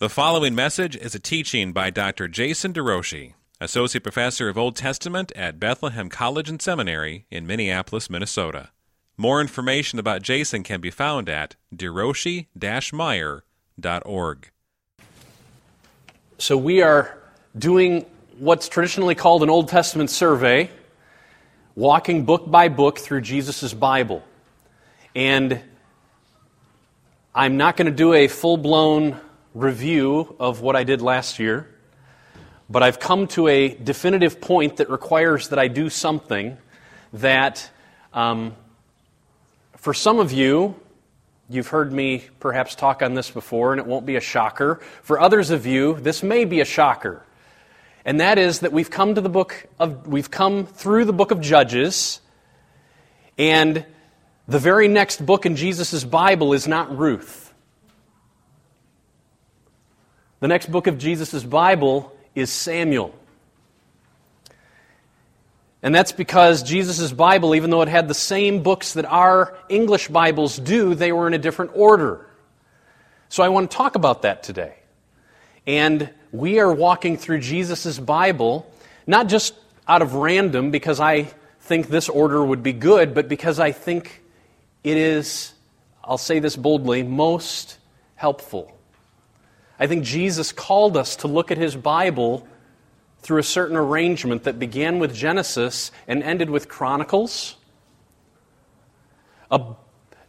The following message is a teaching by Dr. Jason DeRouchie, Associate Professor of Old Testament at Bethlehem College and Seminary in Minneapolis, Minnesota. More information about Jason can be found at deroshi-meyer.org. So we are doing what's traditionally called an Old Testament survey, walking book by book through Jesus' Bible. And I'm not going to do a full blown review of what I did last year, but I've come to a definitive point that requires that I do something that, um, for some of you, you've heard me perhaps talk on this before, and it won't be a shocker. For others of you, this may be a shocker. And that is that we've come to the book of, we've come through the book of Judges, and the very next book in Jesus' Bible is not Ruth. The next book of Jesus' Bible is Samuel. And that's because Jesus' Bible, even though it had the same books that our English Bibles do, they were in a different order. So I want to talk about that today. And we are walking through Jesus' Bible, not just out of random because I think this order would be good, but because I think it is, I'll say this boldly, most helpful. I think Jesus called us to look at his Bible through a certain arrangement that began with Genesis and ended with Chronicles. A,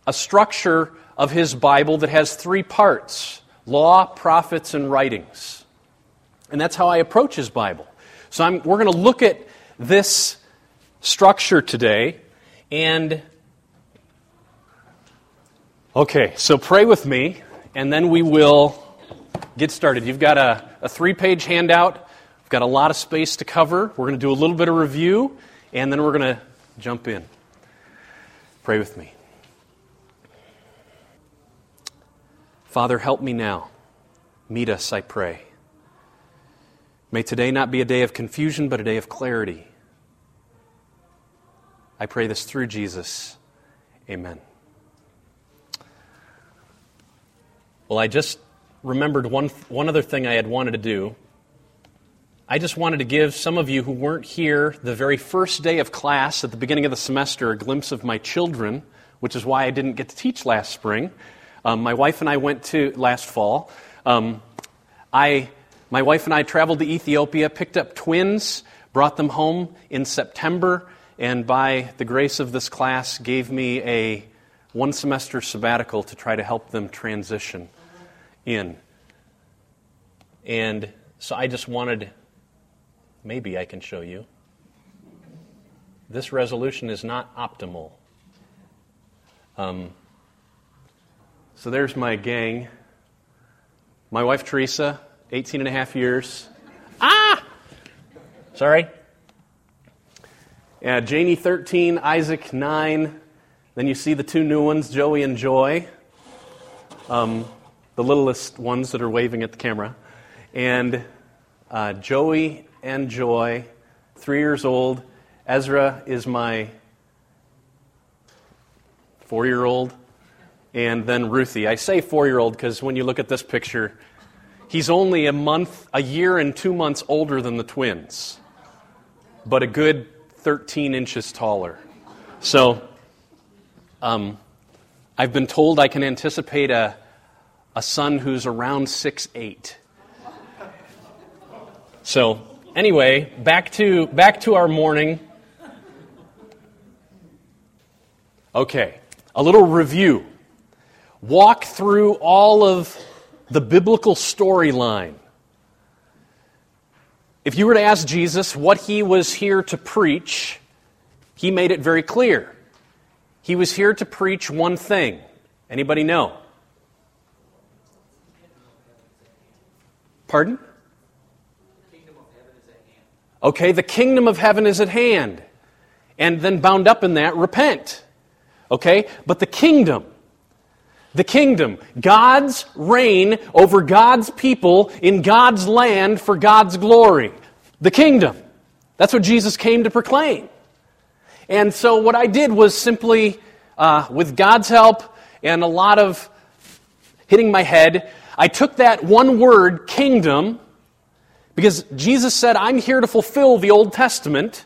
a structure of his Bible that has three parts law, prophets, and writings. And that's how I approach his Bible. So I'm, we're going to look at this structure today. And, okay, so pray with me, and then we will get started. You've got a, a three page handout. We've got a lot of space to cover. We're going to do a little bit of review, and then we're going to jump in. Pray with me. Father, help me now. Meet us, I pray. May today not be a day of confusion, but a day of clarity. I pray this through Jesus. Amen. Well, I just remembered one, one other thing I had wanted to do. I just wanted to give some of you who weren't here the very first day of class at the beginning of the semester a glimpse of my children, which is why I didn't get to teach last spring. Um, my wife and I went to last fall. Um, I, my wife and I traveled to Ethiopia, picked up twins, brought them home in September, and by the grace of this class, gave me a one semester sabbatical to try to help them transition in. And so I just wanted, maybe I can show you. This resolution is not optimal. Um, so there's my gang. My wife Teresa, 18 and a half years. Ah! Sorry. Yeah, Janie, 13, Isaac, 9. Then you see the two new ones, Joey and Joy. Um, the littlest ones that are waving at the camera. And uh, Joey and Joy, three years old. Ezra is my four year old. And then Ruthie. I say four year old because when you look at this picture, he's only a month, a year and two months older than the twins, but a good 13 inches taller. So, um, I've been told I can anticipate a a son who's around six eight. So, anyway, back to, back to our morning. Okay, a little review. Walk through all of the biblical storyline. If you were to ask Jesus what he was here to preach, he made it very clear. He was here to preach one thing. Anybody know? Pardon? Okay, the kingdom of heaven is at hand. And then bound up in that, repent. Okay? But the kingdom, the kingdom, God's reign over God's people in God's land for God's glory. The kingdom. That's what Jesus came to proclaim. And so what I did was simply, uh, with God's help and a lot of hitting my head, I took that one word, kingdom, because Jesus said, I'm here to fulfill the Old Testament.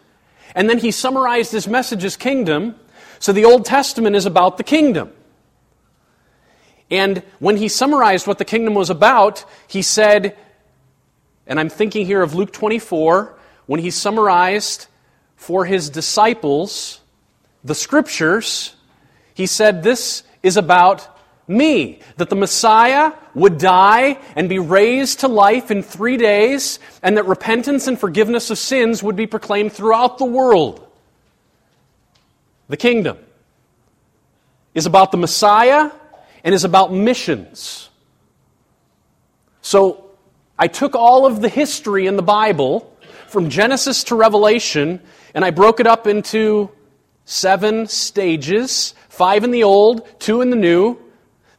And then he summarized his message as kingdom. So the Old Testament is about the kingdom. And when he summarized what the kingdom was about, he said, and I'm thinking here of Luke 24, when he summarized for his disciples the scriptures, he said, This is about me. That the Messiah would die and be raised to life in three days, and that repentance and forgiveness of sins would be proclaimed throughout the world. The kingdom is about the Messiah and is about missions. So I took all of the history in the Bible from Genesis to Revelation and I broke it up into seven stages five in the Old, two in the New.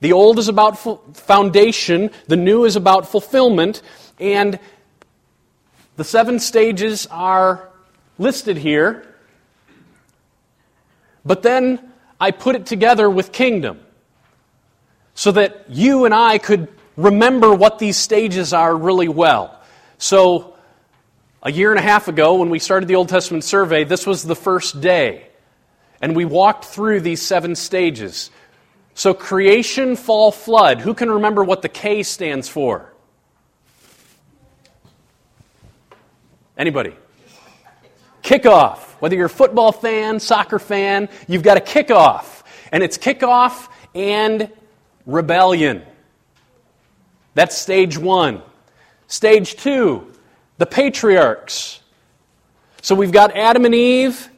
The Old is about foundation, the New is about fulfillment, and the seven stages are listed here. But then I put it together with kingdom so that you and I could remember what these stages are really well. So, a year and a half ago, when we started the Old Testament survey, this was the first day. And we walked through these seven stages. So, creation, fall, flood. Who can remember what the K stands for? Anybody? Kickoff. Whether you're a football fan, soccer fan, you've got a kickoff. And it's kickoff and rebellion. That's stage one. Stage two, the patriarchs. So we've got Adam and Eve.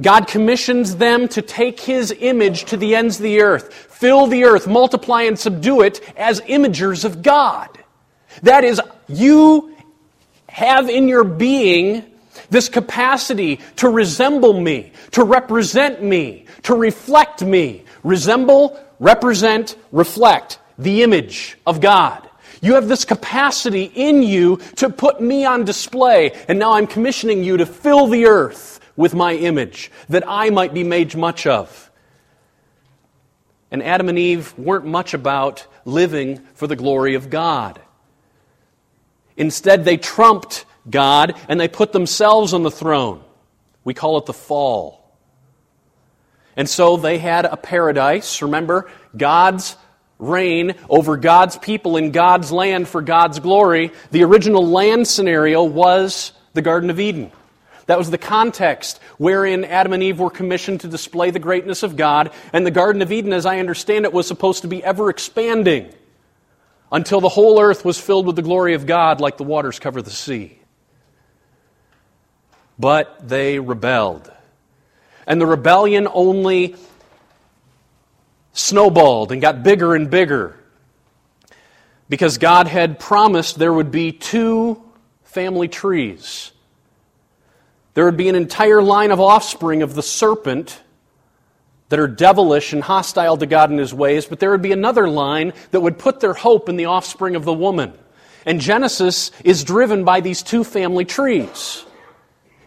God commissions them to take his image to the ends of the earth, fill the earth, multiply and subdue it as imagers of God. That is, you have in your being this capacity to resemble me, to represent me, to reflect me. Resemble, represent, reflect the image of God. You have this capacity in you to put me on display, and now I'm commissioning you to fill the earth with my image, that I might be made much of. And Adam and Eve weren't much about living for the glory of God. Instead, they trumped God and they put themselves on the throne. We call it the fall. And so they had a paradise. Remember, God's reign over God's people in God's land for God's glory. The original land scenario was the Garden of Eden. That was the context wherein Adam and Eve were commissioned to display the greatness of God. And the Garden of Eden, as I understand it, was supposed to be ever expanding until the whole earth was filled with the glory of God like the waters cover the sea. But they rebelled. And the rebellion only snowballed and got bigger and bigger because God had promised there would be two family trees. There would be an entire line of offspring of the serpent that are devilish and hostile to God and his ways, but there would be another line that would put their hope in the offspring of the woman. And Genesis is driven by these two family trees.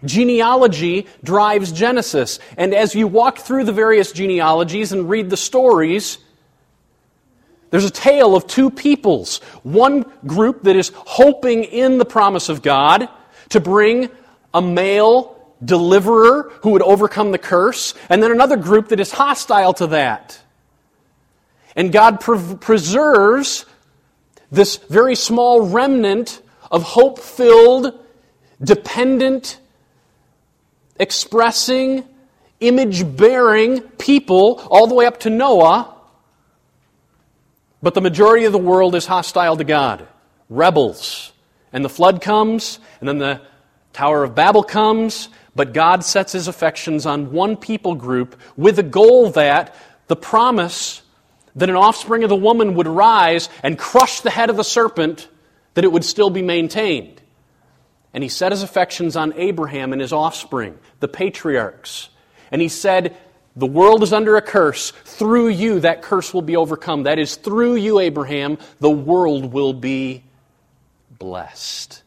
Genealogy drives Genesis. And as you walk through the various genealogies and read the stories, there's a tale of two peoples. One group that is hoping in the promise of God to bring a male deliverer who would overcome the curse, and then another group that is hostile to that. And God pre- preserves this very small remnant of hope filled, dependent, expressing, image bearing people all the way up to Noah. But the majority of the world is hostile to God, rebels. And the flood comes, and then the Tower of Babel comes, but God sets his affections on one people group with the goal that the promise that an offspring of the woman would rise and crush the head of the serpent, that it would still be maintained. And he set his affections on Abraham and his offspring, the patriarchs. And he said, The world is under a curse. Through you, that curse will be overcome. That is, through you, Abraham, the world will be blessed.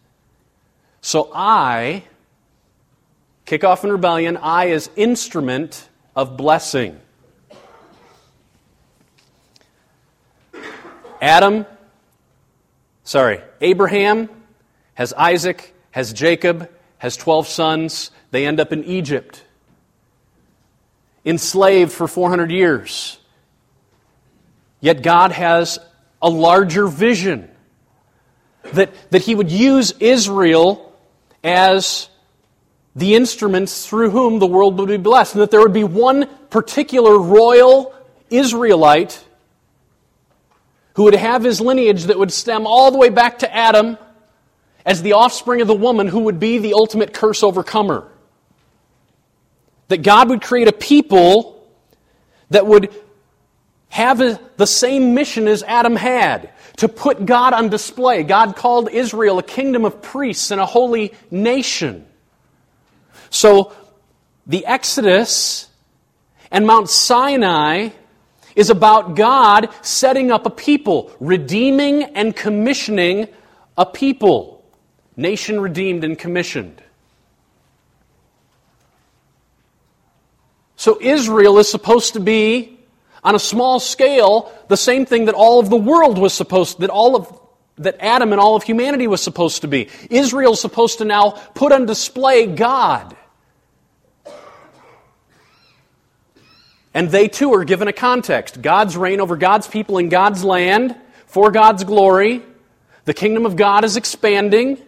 So I, kick off in rebellion, I is instrument of blessing. Adam Sorry, Abraham has Isaac, has Jacob, has 12 sons. They end up in Egypt, enslaved for 400 years. Yet God has a larger vision that, that He would use Israel as the instruments through whom the world would be blessed, and that there would be one particular royal Israelite who would have his lineage that would stem all the way back to Adam as the offspring of the woman who would be the ultimate curse overcomer. That God would create a people that would have a, the same mission as Adam had to put God on display. God called Israel a kingdom of priests and a holy nation. So, the Exodus and Mount Sinai is about God setting up a people, redeeming and commissioning a people. Nation redeemed and commissioned. So Israel is supposed to be, on a small scale, the same thing that all of the world was supposed that all of that Adam and all of humanity was supposed to be. Israel is supposed to now put on display God. And they too are given a context God's reign over God's people in God's land for God's glory. The kingdom of God is expanding.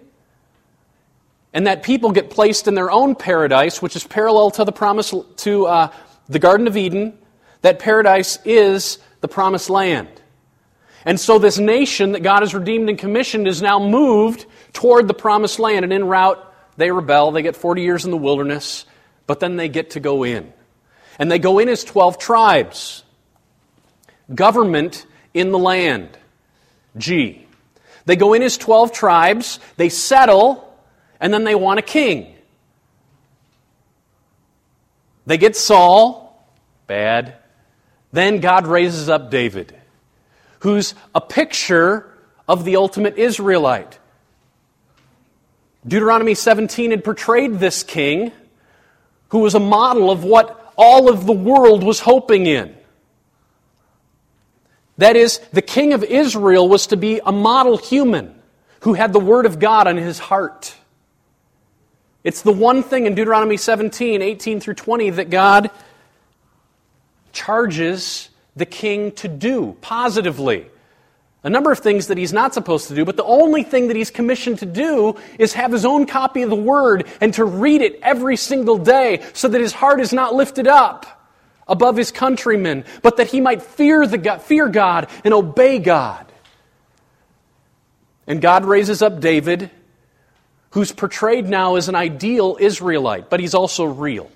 And that people get placed in their own paradise, which is parallel to the promise to uh, the Garden of Eden. That paradise is the promised land. And so this nation that God has redeemed and commissioned is now moved toward the promised land. And en route, they rebel. They get 40 years in the wilderness, but then they get to go in. And they go in as 12 tribes. Government in the land. G. They go in as 12 tribes, they settle, and then they want a king. They get Saul, bad. Then God raises up David, who's a picture of the ultimate Israelite. Deuteronomy 17 had portrayed this king who was a model of what all of the world was hoping in. That is, the king of Israel was to be a model human who had the word of God on his heart. It's the one thing in Deuteronomy 17, 18 through 20 that God charges the king to do positively a number of things that he's not supposed to do, but the only thing that he's commissioned to do is have his own copy of the Word and to read it every single day so that his heart is not lifted up above his countrymen, but that he might fear, the God, fear God and obey God. And God raises up David, who's portrayed now as an ideal Israelite, but he's also real,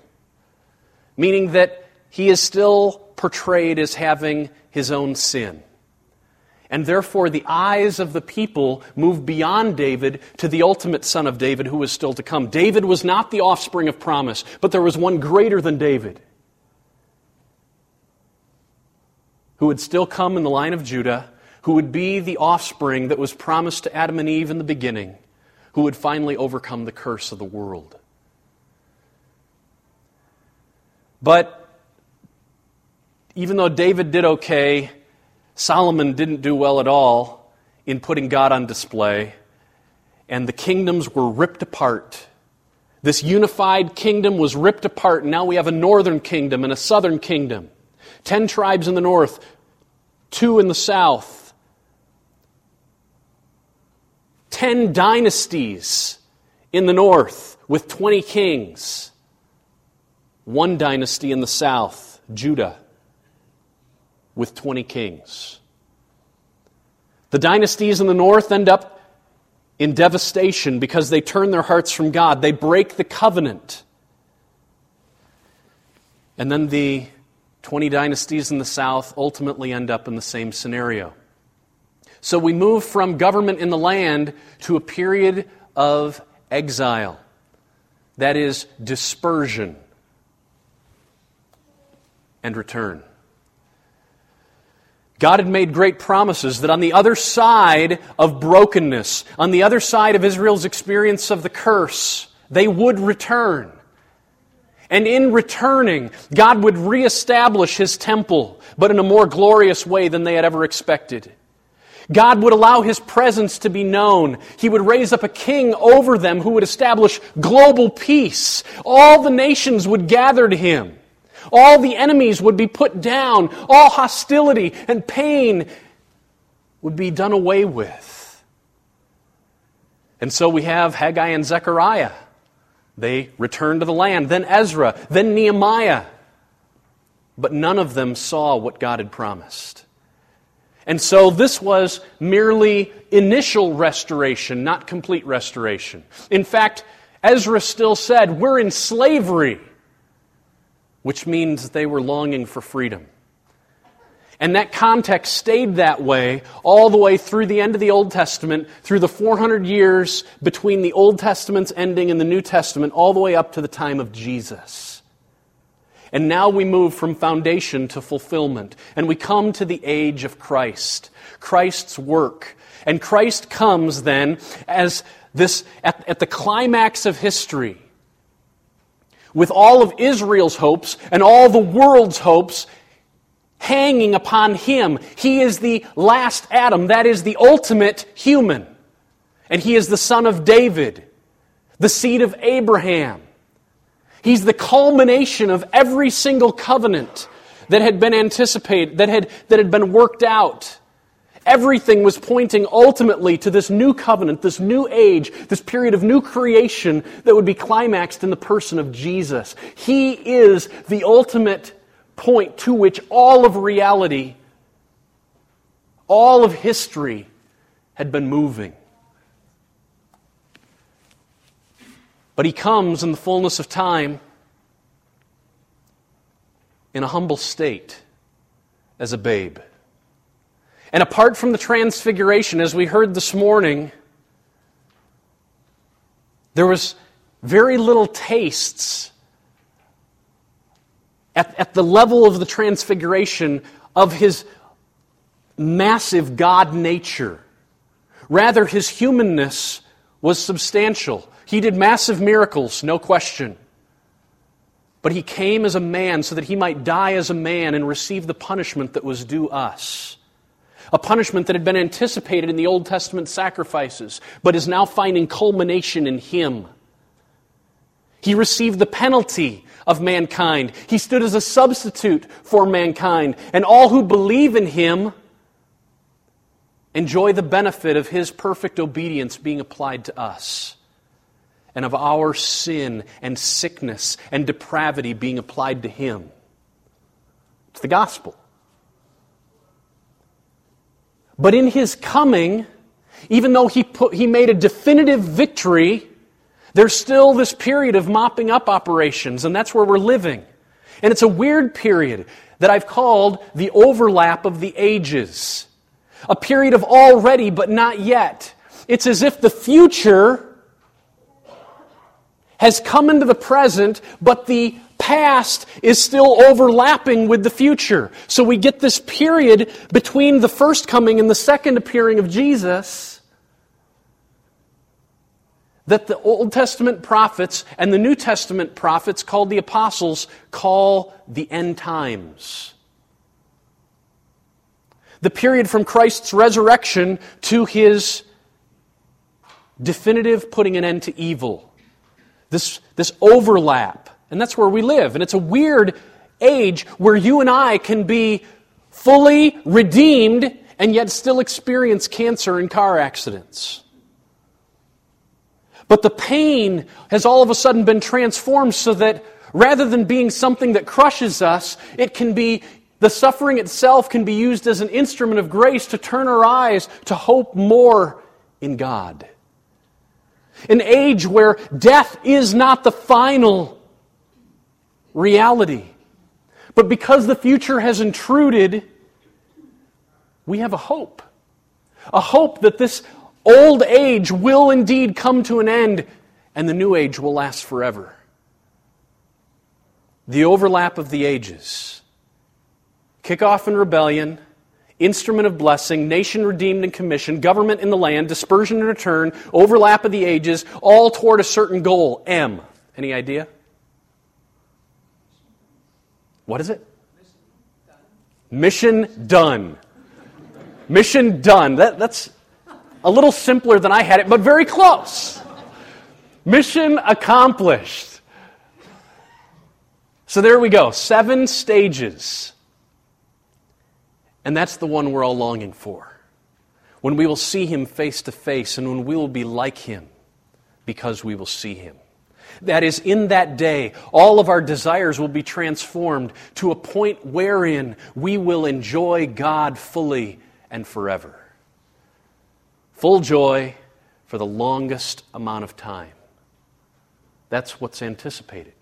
meaning that he is still portrayed as having his own sin. And therefore, the eyes of the people move beyond David to the ultimate son of David who was still to come. David was not the offspring of promise, but there was one greater than David who would still come in the line of Judah, who would be the offspring that was promised to Adam and Eve in the beginning, who would finally overcome the curse of the world. But even though David did okay, Solomon didn't do well at all in putting God on display, and the kingdoms were ripped apart. This unified kingdom was ripped apart, and now we have a northern kingdom and a southern kingdom. Ten tribes in the north, two in the south. Ten dynasties in the north with 20 kings. One dynasty in the south, Judah with 20 kings. The dynasties in the north end up in devastation because they turn their hearts from God. They break the covenant. And then the 20 dynasties in the south ultimately end up in the same scenario. So we move from government in the land to a period of exile. That is dispersion and return. God had made great promises that on the other side of brokenness, on the other side of Israel's experience of the curse, they would return. And in returning, God would reestablish his temple, but in a more glorious way than they had ever expected. God would allow his presence to be known. He would raise up a king over them who would establish global peace. All the nations would gather to him. All the enemies would be put down. All hostility and pain would be done away with. And so we have Haggai and Zechariah. They return to the land. Then Ezra. Then Nehemiah. But none of them saw what God had promised. And so this was merely initial restoration, not complete restoration. In fact, Ezra still said, We're in slavery, which means they were longing for freedom. And that context stayed that way all the way through the end of the Old Testament, through the 400 years between the Old Testament's ending and the New Testament, all the way up to the time of Jesus. And now we move from foundation to fulfillment. And we come to the age of Christ, Christ's work. And Christ comes then as this, at, at the climax of history, with all of Israel's hopes and all the world's hopes hanging upon him. He is the last Adam, that is the ultimate human. And he is the son of David, the seed of Abraham. He's the culmination of every single covenant that had been anticipated, that had, that had been worked out. Everything was pointing ultimately to this new covenant, this new age, this period of new creation that would be climaxed in the person of Jesus. He is the ultimate point to which all of reality, all of history had been moving. But he comes in the fullness of time in a humble state as a babe. And apart from the transfiguration, as we heard this morning, there was very little tastes at, at the level of the transfiguration of his massive God nature. Rather, his humanness was substantial. He did massive miracles, no question. But he came as a man so that he might die as a man and receive the punishment that was due us. A punishment that had been anticipated in the Old Testament sacrifices, but is now finding culmination in him. He received the penalty of mankind. He stood as a substitute for mankind. And all who believe in him enjoy the benefit of his perfect obedience being applied to us and of our sin and sickness and depravity being applied to Him. It's the gospel. But in His coming, even though He, put, he made a definitive victory, there's still this period of mopping up operations, and that's where we're living. And it's a weird period that I've called the overlap of the ages. A period of already but not yet. It's as if the future has come into the present, but the past is still overlapping with the future. So we get this period between the first coming and the second appearing of Jesus that the Old Testament prophets and the New Testament prophets, called the apostles, call the end times. The period from Christ's resurrection to his definitive putting an end to evil this, this overlap. And that's where we live. And it's a weird age where you and I can be fully redeemed and yet still experience cancer and car accidents. But the pain has all of a sudden been transformed so that rather than being something that crushes us, it can be the suffering itself can be used as an instrument of grace to turn our eyes to hope more in God. An age where death is not the final reality. But because the future has intruded, we have a hope. A hope that this old age will indeed come to an end and the new age will last forever. The overlap of the ages. kickoff and rebellion instrument of blessing, nation redeemed and commissioned, government in the land, dispersion and return, overlap of the ages, all toward a certain goal. M. Any idea? What is it? Mission done. Mission done. That, that's a little simpler than I had it, but very close. Mission accomplished. So there we go. Seven stages. And that's the one we're all longing for. When we will see him face to face and when we will be like him because we will see him. That is, in that day, all of our desires will be transformed to a point wherein we will enjoy God fully and forever. Full joy for the longest amount of time. That's what's anticipated.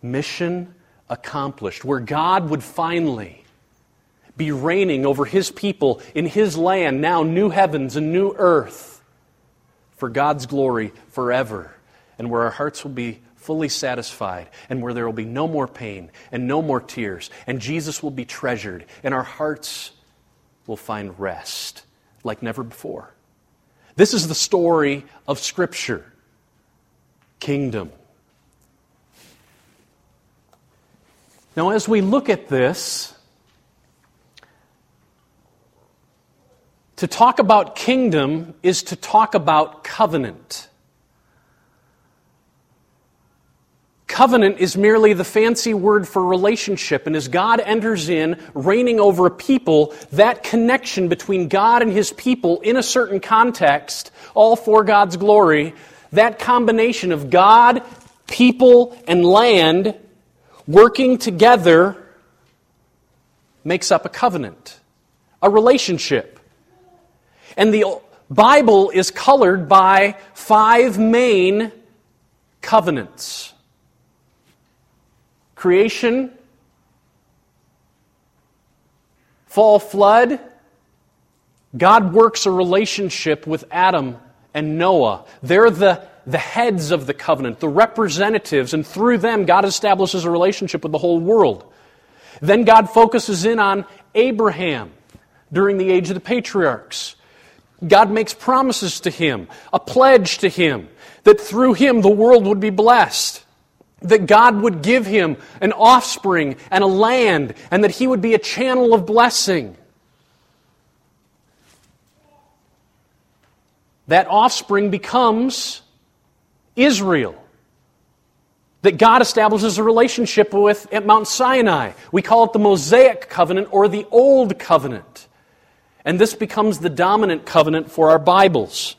Mission accomplished, where God would finally be reigning over His people in His land, now new heavens and new earth, for God's glory forever and where our hearts will be fully satisfied, and where there will be no more pain and no more tears, and Jesus will be treasured, and our hearts will find rest like never before. This is the story of Scripture kingdom. Now, as we look at this, to talk about kingdom is to talk about covenant. Covenant is merely the fancy word for relationship, and as God enters in, reigning over a people, that connection between God and his people in a certain context, all for God's glory, that combination of God, people, and land working together makes up a covenant, a relationship. And the Bible is colored by five main covenants creation, fall, flood, God works a relationship with Adam and Noah. They're the, the heads of the covenant, the representatives, and through them, God establishes a relationship with the whole world. Then God focuses in on Abraham during the age of the patriarchs. God makes promises to him, a pledge to him, that through him the world would be blessed that God would give him an offspring and a land, and that he would be a channel of blessing. That offspring becomes Israel. That God establishes a relationship with at Mount Sinai. We call it the Mosaic covenant or the Old covenant. And this becomes the dominant covenant for our Bibles.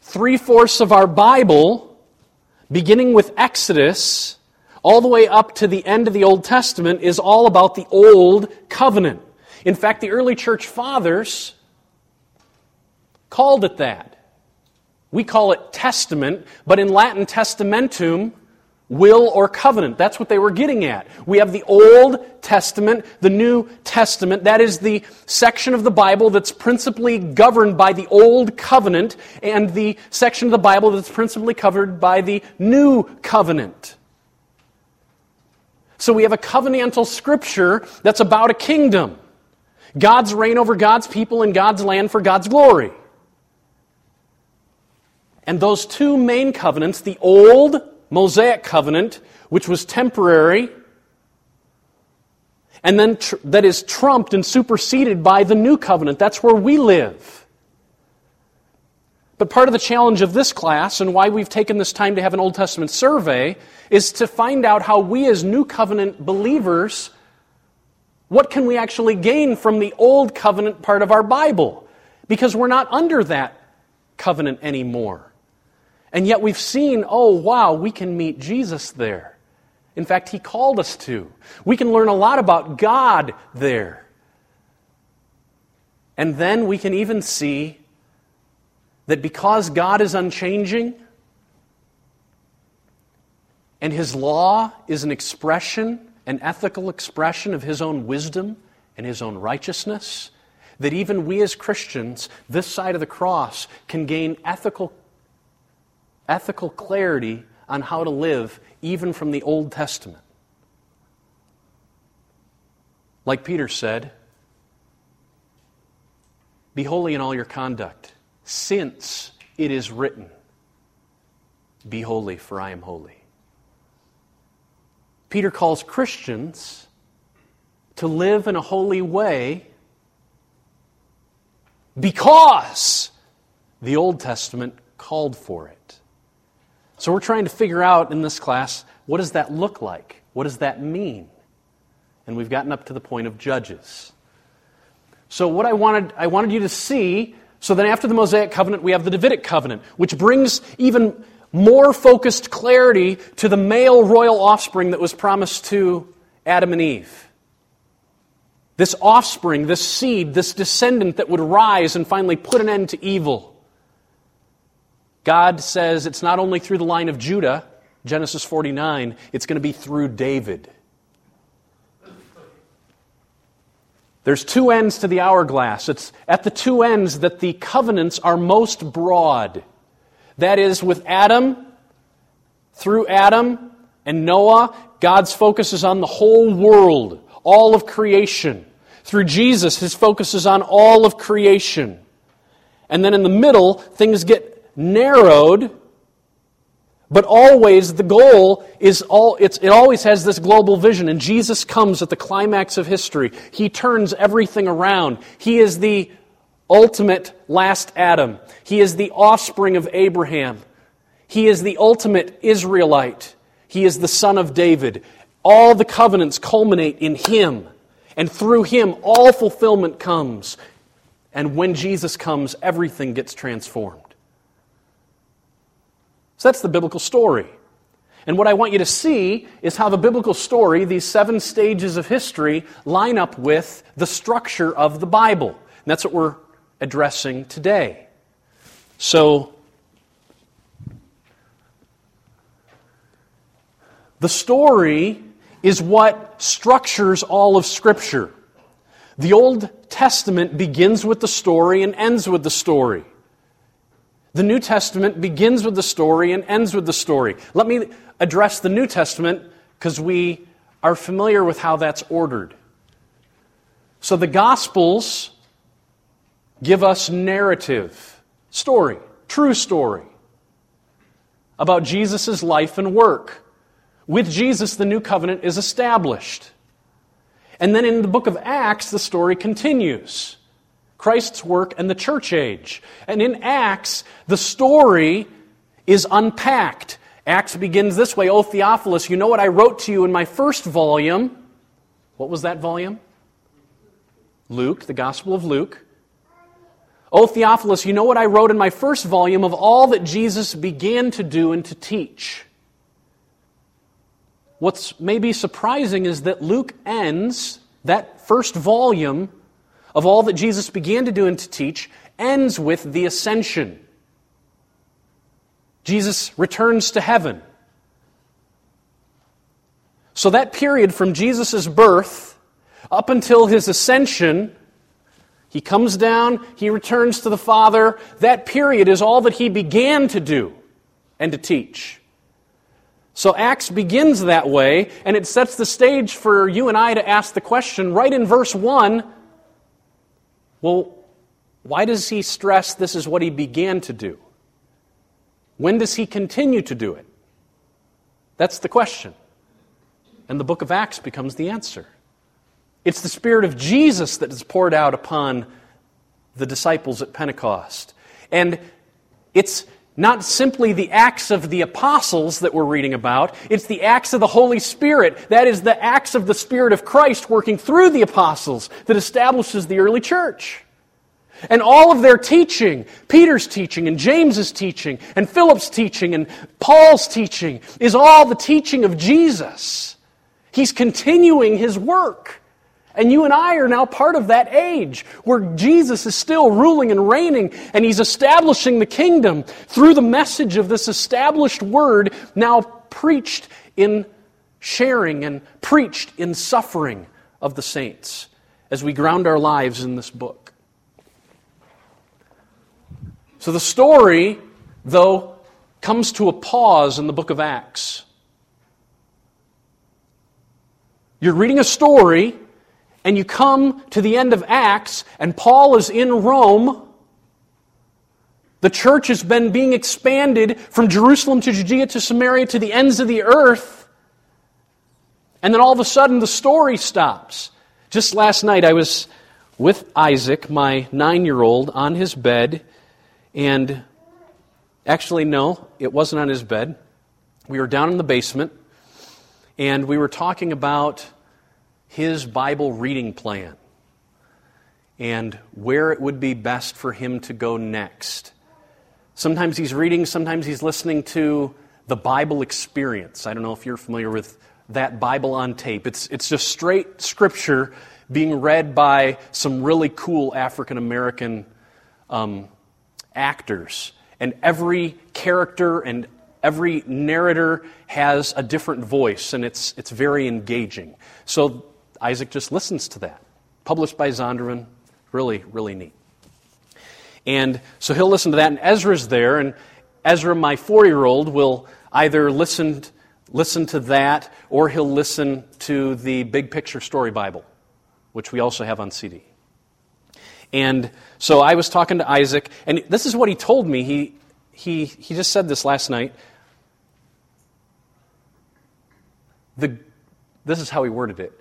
Three fourths of our Bible beginning with Exodus all the way up to the end of the Old Testament, is all about the Old Covenant. In fact, the early church fathers called it that. We call it testament, but in Latin, testamentum will or covenant. That's what they were getting at. We have the Old Testament, the New Testament. That is the section of the Bible that's principally governed by the Old Covenant, and the section of the Bible that's principally covered by the New Covenant. So we have a covenantal scripture that's about a kingdom. God's reign over God's people and God's land for God's glory. And those two main covenants, the Old Mosaic covenant, which was temporary, and then tr- that is trumped and superseded by the new covenant. That's where we live. But part of the challenge of this class and why we've taken this time to have an Old Testament survey is to find out how we as new covenant believers what can we actually gain from the old covenant part of our Bible? Because we're not under that covenant anymore. And yet we've seen, oh, wow, we can meet Jesus there. In fact, he called us to. We can learn a lot about God there. And then we can even see that because God is unchanging and his law is an expression, an ethical expression of his own wisdom and his own righteousness, that even we as Christians, this side of the cross, can gain ethical ethical clarity on how to live, even from the Old Testament. Like Peter said, be holy in all your conduct, since it is written, Be holy, for I am holy. Peter calls Christians to live in a holy way because the Old Testament called for it. So we're trying to figure out in this class what does that look like? What does that mean? And we've gotten up to the point of Judges. So what I wanted I wanted you to see so then after the Mosaic covenant we have the Davidic covenant which brings even more focused clarity to the male royal offspring that was promised to Adam and Eve. This offspring, this seed, this descendant that would rise and finally put an end to evil. God says it's not only through the line of Judah, Genesis 49, it's going to be through David. There's two ends to the hourglass. It's at the two ends that the covenants are most broad. That is, with Adam, through Adam and Noah, God's focus is on the whole world, all of creation. Through Jesus, his focus is on all of creation. And then in the middle, things get narrowed, but always the goal is all, it always has this global vision. And Jesus comes at the climax of history. He turns everything around. He is the ultimate last Adam. He is the offspring of Abraham. He is the ultimate Israelite. He is the son of David. All the covenants culminate in him. And through him, all fulfillment comes. And when Jesus comes, everything gets transformed. So that's the biblical story. And what I want you to see is how the biblical story, these seven stages of history, line up with the structure of the Bible. And that's what we're addressing today. So, the story is what structures all of Scripture. The Old Testament begins with the story and ends with the story. The New Testament begins with the story and ends with the story. Let me address the New Testament because we are familiar with how that's ordered. So the Gospels give us narrative, story, true story about Jesus' life and work. With Jesus, the new covenant is established. And then in the book of Acts, the story continues Christ's work and the church age. And in Acts, the story is unpacked. Acts begins this way O Theophilus, you know what I wrote to you in my first volume. What was that volume? Luke, the Gospel of Luke. O Theophilus, you know what I wrote in my first volume of all that Jesus began to do and to teach. What's maybe surprising is that Luke ends that first volume of all that Jesus began to do and to teach ends with the ascension. Jesus returns to heaven. So that period from Jesus' birth up until his ascension he comes down, he returns to the Father. That period is all that he began to do and to teach. So Acts begins that way, and it sets the stage for you and I to ask the question right in verse 1 well, why does he stress this is what he began to do? When does he continue to do it? That's the question. And the book of Acts becomes the answer. It's the Spirit of Jesus that is poured out upon the disciples at Pentecost. And it's not simply the acts of the apostles that we're reading about, it's the acts of the Holy Spirit. That is the acts of the Spirit of Christ working through the apostles that establishes the early church. And all of their teaching, Peter's teaching and James's teaching and Philip's teaching and Paul's teaching, is all the teaching of Jesus. He's continuing his work. And you and I are now part of that age where Jesus is still ruling and reigning, and he's establishing the kingdom through the message of this established word now preached in sharing and preached in suffering of the saints as we ground our lives in this book. So the story, though, comes to a pause in the book of Acts. You're reading a story and you come to the end of Acts, and Paul is in Rome. The church has been being expanded from Jerusalem to Judea to Samaria to the ends of the earth. And then all of a sudden, the story stops. Just last night, I was with Isaac, my nine year old, on his bed, and actually, no, it wasn't on his bed. We were down in the basement, and we were talking about his Bible reading plan and where it would be best for him to go next. Sometimes he's reading, sometimes he's listening to the Bible experience. I don't know if you're familiar with that Bible on tape. It's, it's just straight scripture being read by some really cool African American um, actors. And every character and every narrator has a different voice, and it's, it's very engaging. So Isaac just listens to that. Published by Zondervan. Really, really neat. And so he'll listen to that, and Ezra's there, and Ezra, my four year old, will either listen, listen to that or he'll listen to the Big Picture Story Bible, which we also have on CD. And so I was talking to Isaac, and this is what he told me. He, he, he just said this last night. The, this is how he worded it.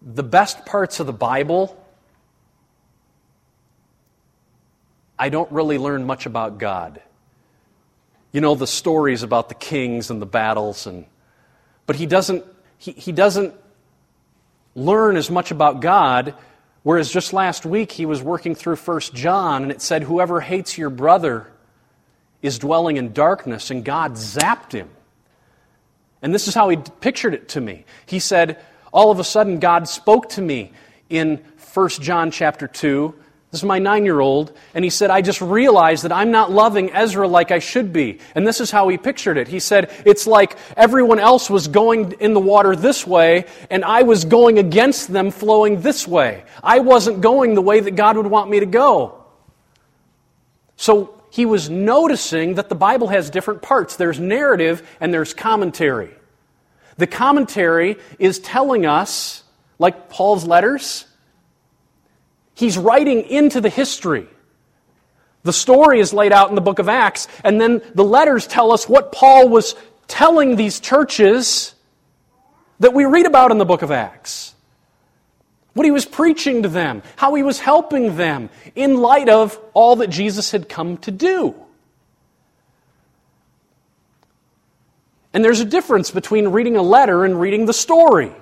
The best parts of the Bible, I don't really learn much about God. You know, the stories about the kings and the battles, and, but he doesn't, he, he doesn't learn as much about God Whereas just last week he was working through 1 John and it said, Whoever hates your brother is dwelling in darkness, and God zapped him. And this is how he pictured it to me. He said, All of a sudden, God spoke to me in 1 John chapter 2 this is my nine year old, and he said, I just realized that I'm not loving Ezra like I should be. And this is how he pictured it. He said, It's like everyone else was going in the water this way, and I was going against them flowing this way. I wasn't going the way that God would want me to go. So he was noticing that the Bible has different parts there's narrative and there's commentary. The commentary is telling us, like Paul's letters, He's writing into the history. The story is laid out in the book of Acts, and then the letters tell us what Paul was telling these churches that we read about in the book of Acts. What he was preaching to them, how he was helping them in light of all that Jesus had come to do. And there's a difference between reading a letter and reading the story.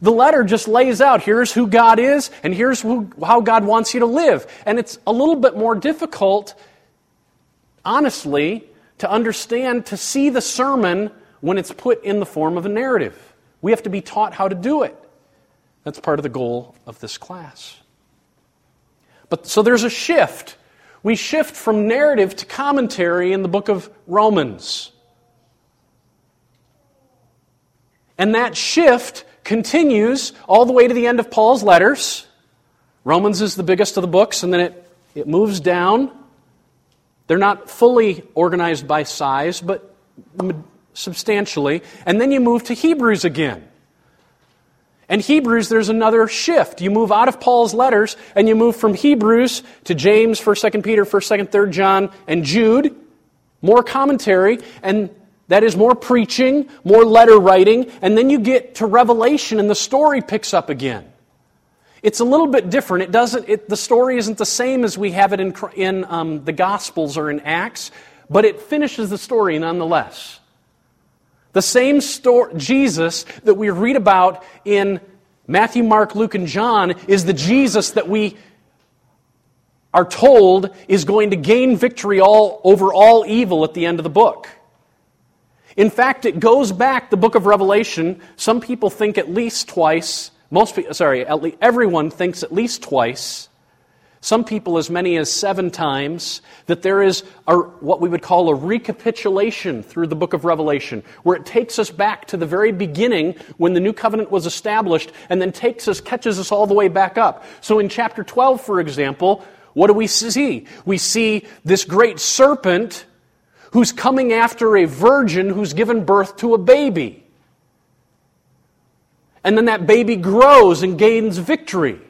The letter just lays out here's who God is, and here's who, how God wants you to live. And it's a little bit more difficult, honestly, to understand, to see the sermon when it's put in the form of a narrative. We have to be taught how to do it. That's part of the goal of this class. But so there's a shift. We shift from narrative to commentary in the book of Romans. And that shift continues all the way to the end of Paul's letters. Romans is the biggest of the books, and then it, it moves down. They're not fully organized by size, but substantially. And then you move to Hebrews again. And Hebrews, there's another shift. You move out of Paul's letters, and you move from Hebrews to James, 1st, 2nd Peter, 1st, 2nd, 3rd John, and Jude. More commentary. And that is more preaching, more letter writing, and then you get to Revelation and the story picks up again. It's a little bit different. It doesn't, it, the story isn't the same as we have it in, in um, the Gospels or in Acts, but it finishes the story nonetheless. The same story, Jesus that we read about in Matthew, Mark, Luke, and John is the Jesus that we are told is going to gain victory all, over all evil at the end of the book. In fact, it goes back, the book of Revelation, some people think at least twice. Most people, sorry, least, everyone thinks at least twice. Some people as many as seven times, that there is a, what we would call a recapitulation through the book of Revelation, where it takes us back to the very beginning when the new covenant was established, and then takes us, catches us all the way back up. So in chapter 12, for example, what do we see? We see this great serpent who's coming after a virgin who's given birth to a baby. And then that baby grows and gains victory.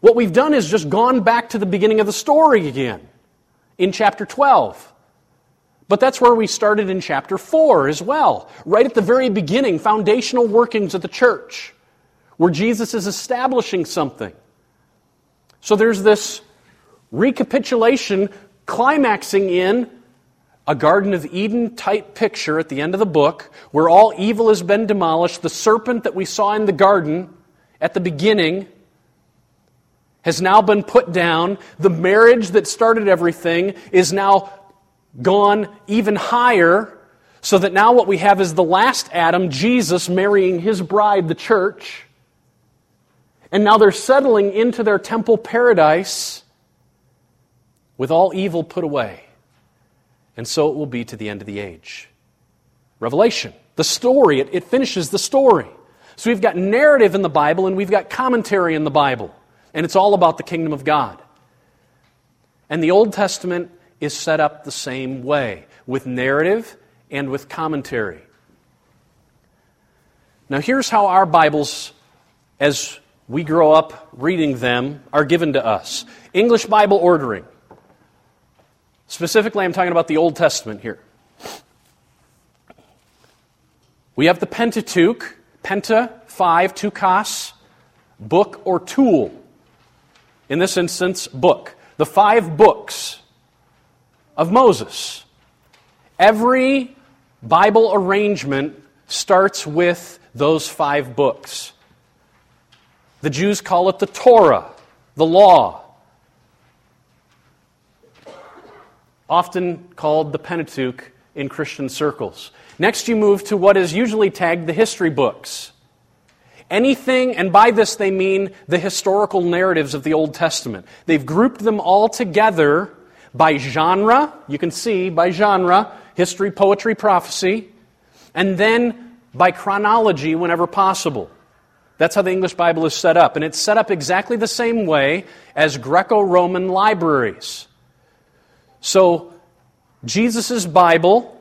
What we've done is just gone back to the beginning of the story again in chapter 12. But that's where we started in chapter 4 as well, right at the very beginning, foundational workings of the church, where Jesus is establishing something. So there's this recapitulation climaxing in a Garden of Eden type picture at the end of the book where all evil has been demolished. The serpent that we saw in the garden at the beginning has now been put down. The marriage that started everything is now gone even higher, so that now what we have is the last Adam, Jesus, marrying his bride, the church. And now they're settling into their temple paradise with all evil put away. And so it will be to the end of the age. Revelation, the story, it, it finishes the story. So we've got narrative in the Bible and we've got commentary in the Bible. And it's all about the kingdom of God. And the Old Testament is set up the same way, with narrative and with commentary. Now, here's how our Bibles, as we grow up reading them, are given to us English Bible ordering. Specifically, I'm talking about the Old Testament here. We have the Pentateuch, Penta, five, teuchos, book or tool. In this instance, book. The five books of Moses. Every Bible arrangement starts with those five books. The Jews call it the Torah, the law. Often called the Pentateuch in Christian circles. Next, you move to what is usually tagged the history books. Anything, and by this they mean the historical narratives of the Old Testament. They've grouped them all together by genre, you can see by genre, history, poetry, prophecy, and then by chronology whenever possible. That's how the English Bible is set up. And it's set up exactly the same way as Greco Roman libraries. So, Jesus' Bible,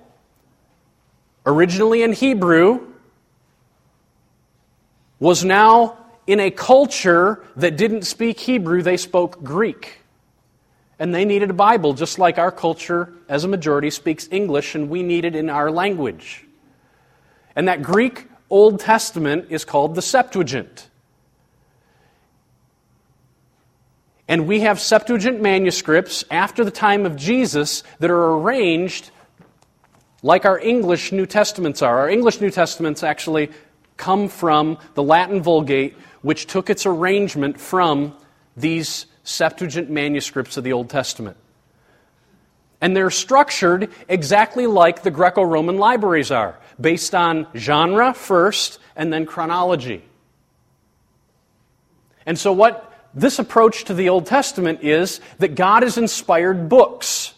originally in Hebrew, was now in a culture that didn't speak Hebrew, they spoke Greek. And they needed a Bible, just like our culture, as a majority, speaks English, and we need it in our language. And that Greek Old Testament is called the Septuagint. And we have Septuagint manuscripts after the time of Jesus that are arranged like our English New Testaments are. Our English New Testaments actually come from the Latin Vulgate, which took its arrangement from these Septuagint manuscripts of the Old Testament. And they're structured exactly like the Greco Roman libraries are, based on genre first and then chronology. And so, what this approach to the Old Testament is that God has inspired books.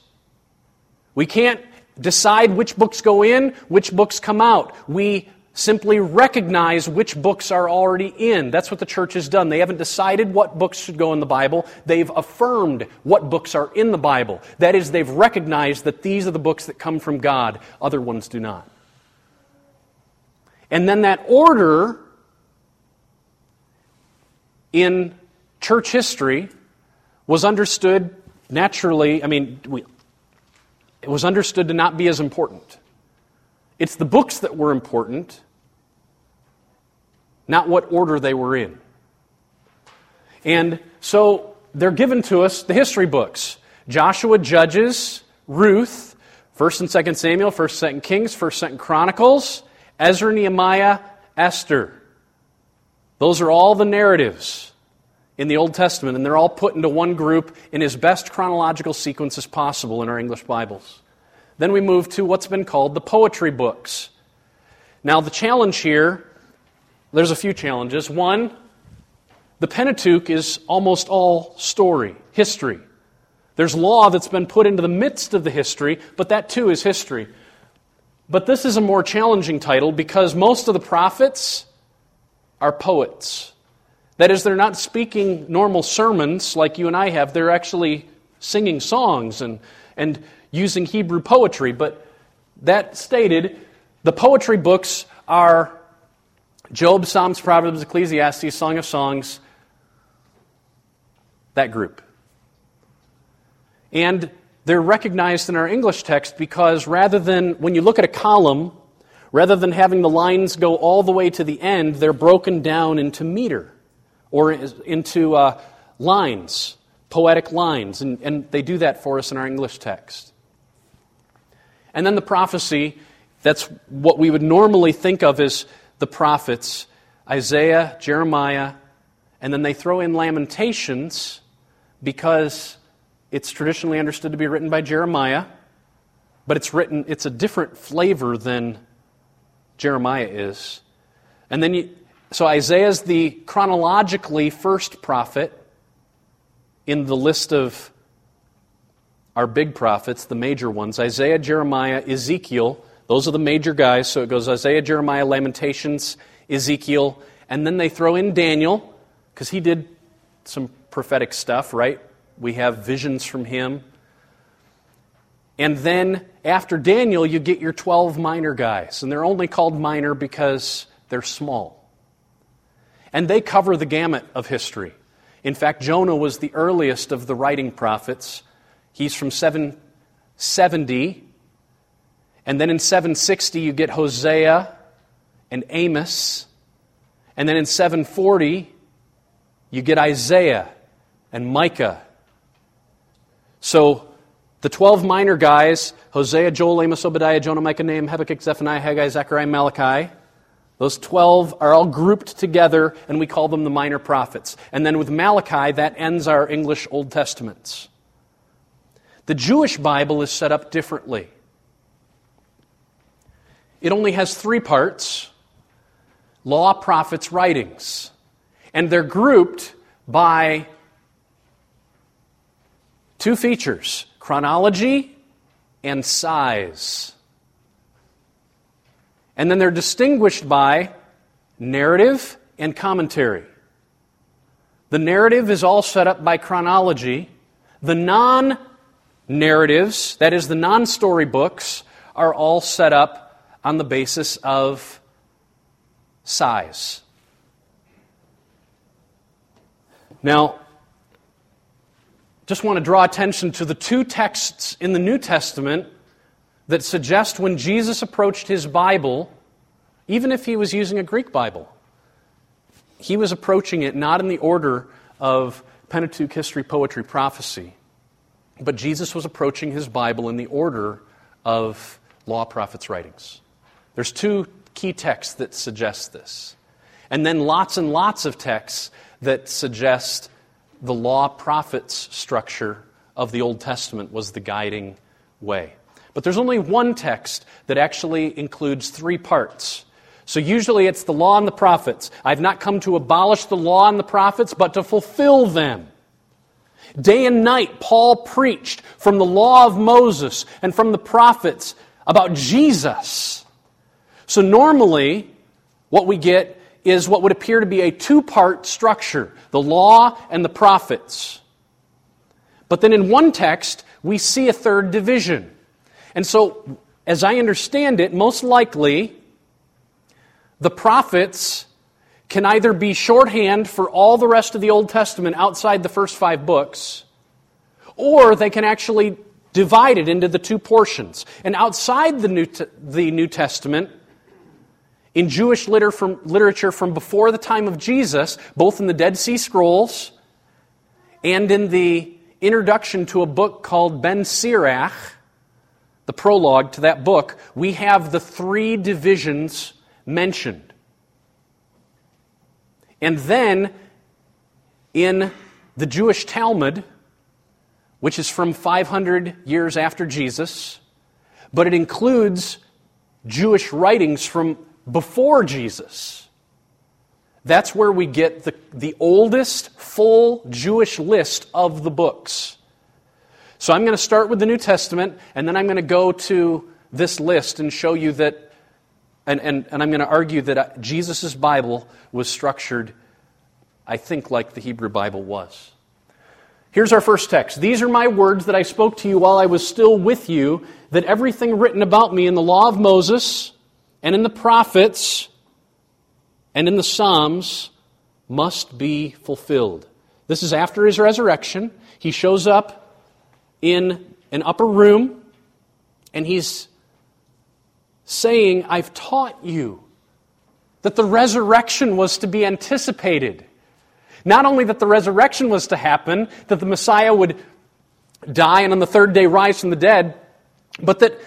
We can't decide which books go in, which books come out. We simply recognize which books are already in. That's what the church has done. They haven't decided what books should go in the Bible. They've affirmed what books are in the Bible. That is, they've recognized that these are the books that come from God, other ones do not. And then that order in church history was understood naturally, I mean, we, it was understood to not be as important. It's the books that were important, not what order they were in. And so they're given to us the history books Joshua, Judges, Ruth, 1st and 2nd Samuel, 1st, 2nd Kings, 1st, 2nd Chronicles, Ezra, Nehemiah, Esther. Those are all the narratives in the Old Testament, and they're all put into one group in as best chronological sequence as possible in our English Bibles. Then we move to what's been called the poetry books. Now, the challenge here, there's a few challenges. One, the Pentateuch is almost all story, history. There's law that's been put into the midst of the history, but that too is history. But this is a more challenging title because most of the prophets are poets. That is, they're not speaking normal sermons like you and I have. They're actually singing songs and, and using Hebrew poetry. But that stated, the poetry books are Job, Psalms, Proverbs, Ecclesiastes, Song of Songs, that group. And they're recognized in our English text because rather than, when you look at a column, Rather than having the lines go all the way to the end, they're broken down into meter or into uh, lines, poetic lines, and, and they do that for us in our English text. And then the prophecy, that's what we would normally think of as the prophets Isaiah, Jeremiah, and then they throw in Lamentations because it's traditionally understood to be written by Jeremiah, but it's written, it's a different flavor than Jeremiah is. And then you, so Isaiah is the chronologically first prophet in the list of our big prophets, the major ones Isaiah, Jeremiah, Ezekiel. Those are the major guys. So it goes Isaiah, Jeremiah, Lamentations, Ezekiel, and then they throw in Daniel because he did some prophetic stuff, right? We have visions from him. And then after Daniel, you get your 12 minor guys. And they're only called minor because they're small. And they cover the gamut of history. In fact, Jonah was the earliest of the writing prophets. He's from 770. And then in 760, you get Hosea and Amos. And then in 740, you get Isaiah and Micah. So the 12 minor guys Hosea, Joel, Amos, Obadiah, Jonah, Micah, Nahum, Habakkuk, Zephaniah, Haggai, Zechariah, Malachi. Those 12 are all grouped together, and we call them the minor prophets. And then with Malachi, that ends our English Old Testaments. The Jewish Bible is set up differently. It only has three parts law, prophets, writings. And they're grouped by two features chronology and size. And then they're distinguished by narrative and commentary. The narrative is all set up by chronology. The non narratives, that is, the non story books, are all set up on the basis of size. Now, just want to draw attention to the two texts in the New Testament that suggest when Jesus approached his Bible, even if he was using a Greek Bible, he was approaching it not in the order of Pentateuch, history, poetry, prophecy, but Jesus was approaching his Bible in the order of law, prophets, writings. There's two key texts that suggest this. And then lots and lots of texts that suggest the law prophets structure of the Old Testament was the guiding way. But there's only one text that actually includes three parts. So usually it's the law and the prophets. I've not come to abolish the law and the prophets, but to fulfill them. Day and night, Paul preached from the law of Moses and from the prophets about Jesus. So normally, what we get is what would appear to be a two part structure the law and the prophets. But then in one text, we see a third division. And so, as I understand it, most likely, the prophets can either be shorthand for all the rest of the Old Testament outside the first five books, or they can actually divide it into the two portions. And outside the New, the New Testament, in Jewish literature from before the time of Jesus, both in the Dead Sea Scrolls and in the introduction to a book called Ben Sirach, the prologue to that book, we have the three divisions mentioned. And then in the Jewish Talmud, which is from 500 years after Jesus, but it includes Jewish writings from before Jesus. That's where we get the, the oldest full Jewish list of the books. So I'm going to start with the New Testament, and then I'm going to go to this list and show you that, and, and, and I'm going to argue that uh, Jesus' Bible was structured, I think, like the Hebrew Bible was. Here's our first text. These are my words that I spoke to you while I was still with you, that everything written about me in the law of Moses, and in the prophets and in the Psalms must be fulfilled. This is after his resurrection. He shows up in an upper room and he's saying, I've taught you that the resurrection was to be anticipated. Not only that the resurrection was to happen, that the Messiah would die and on the third day rise from the dead, but that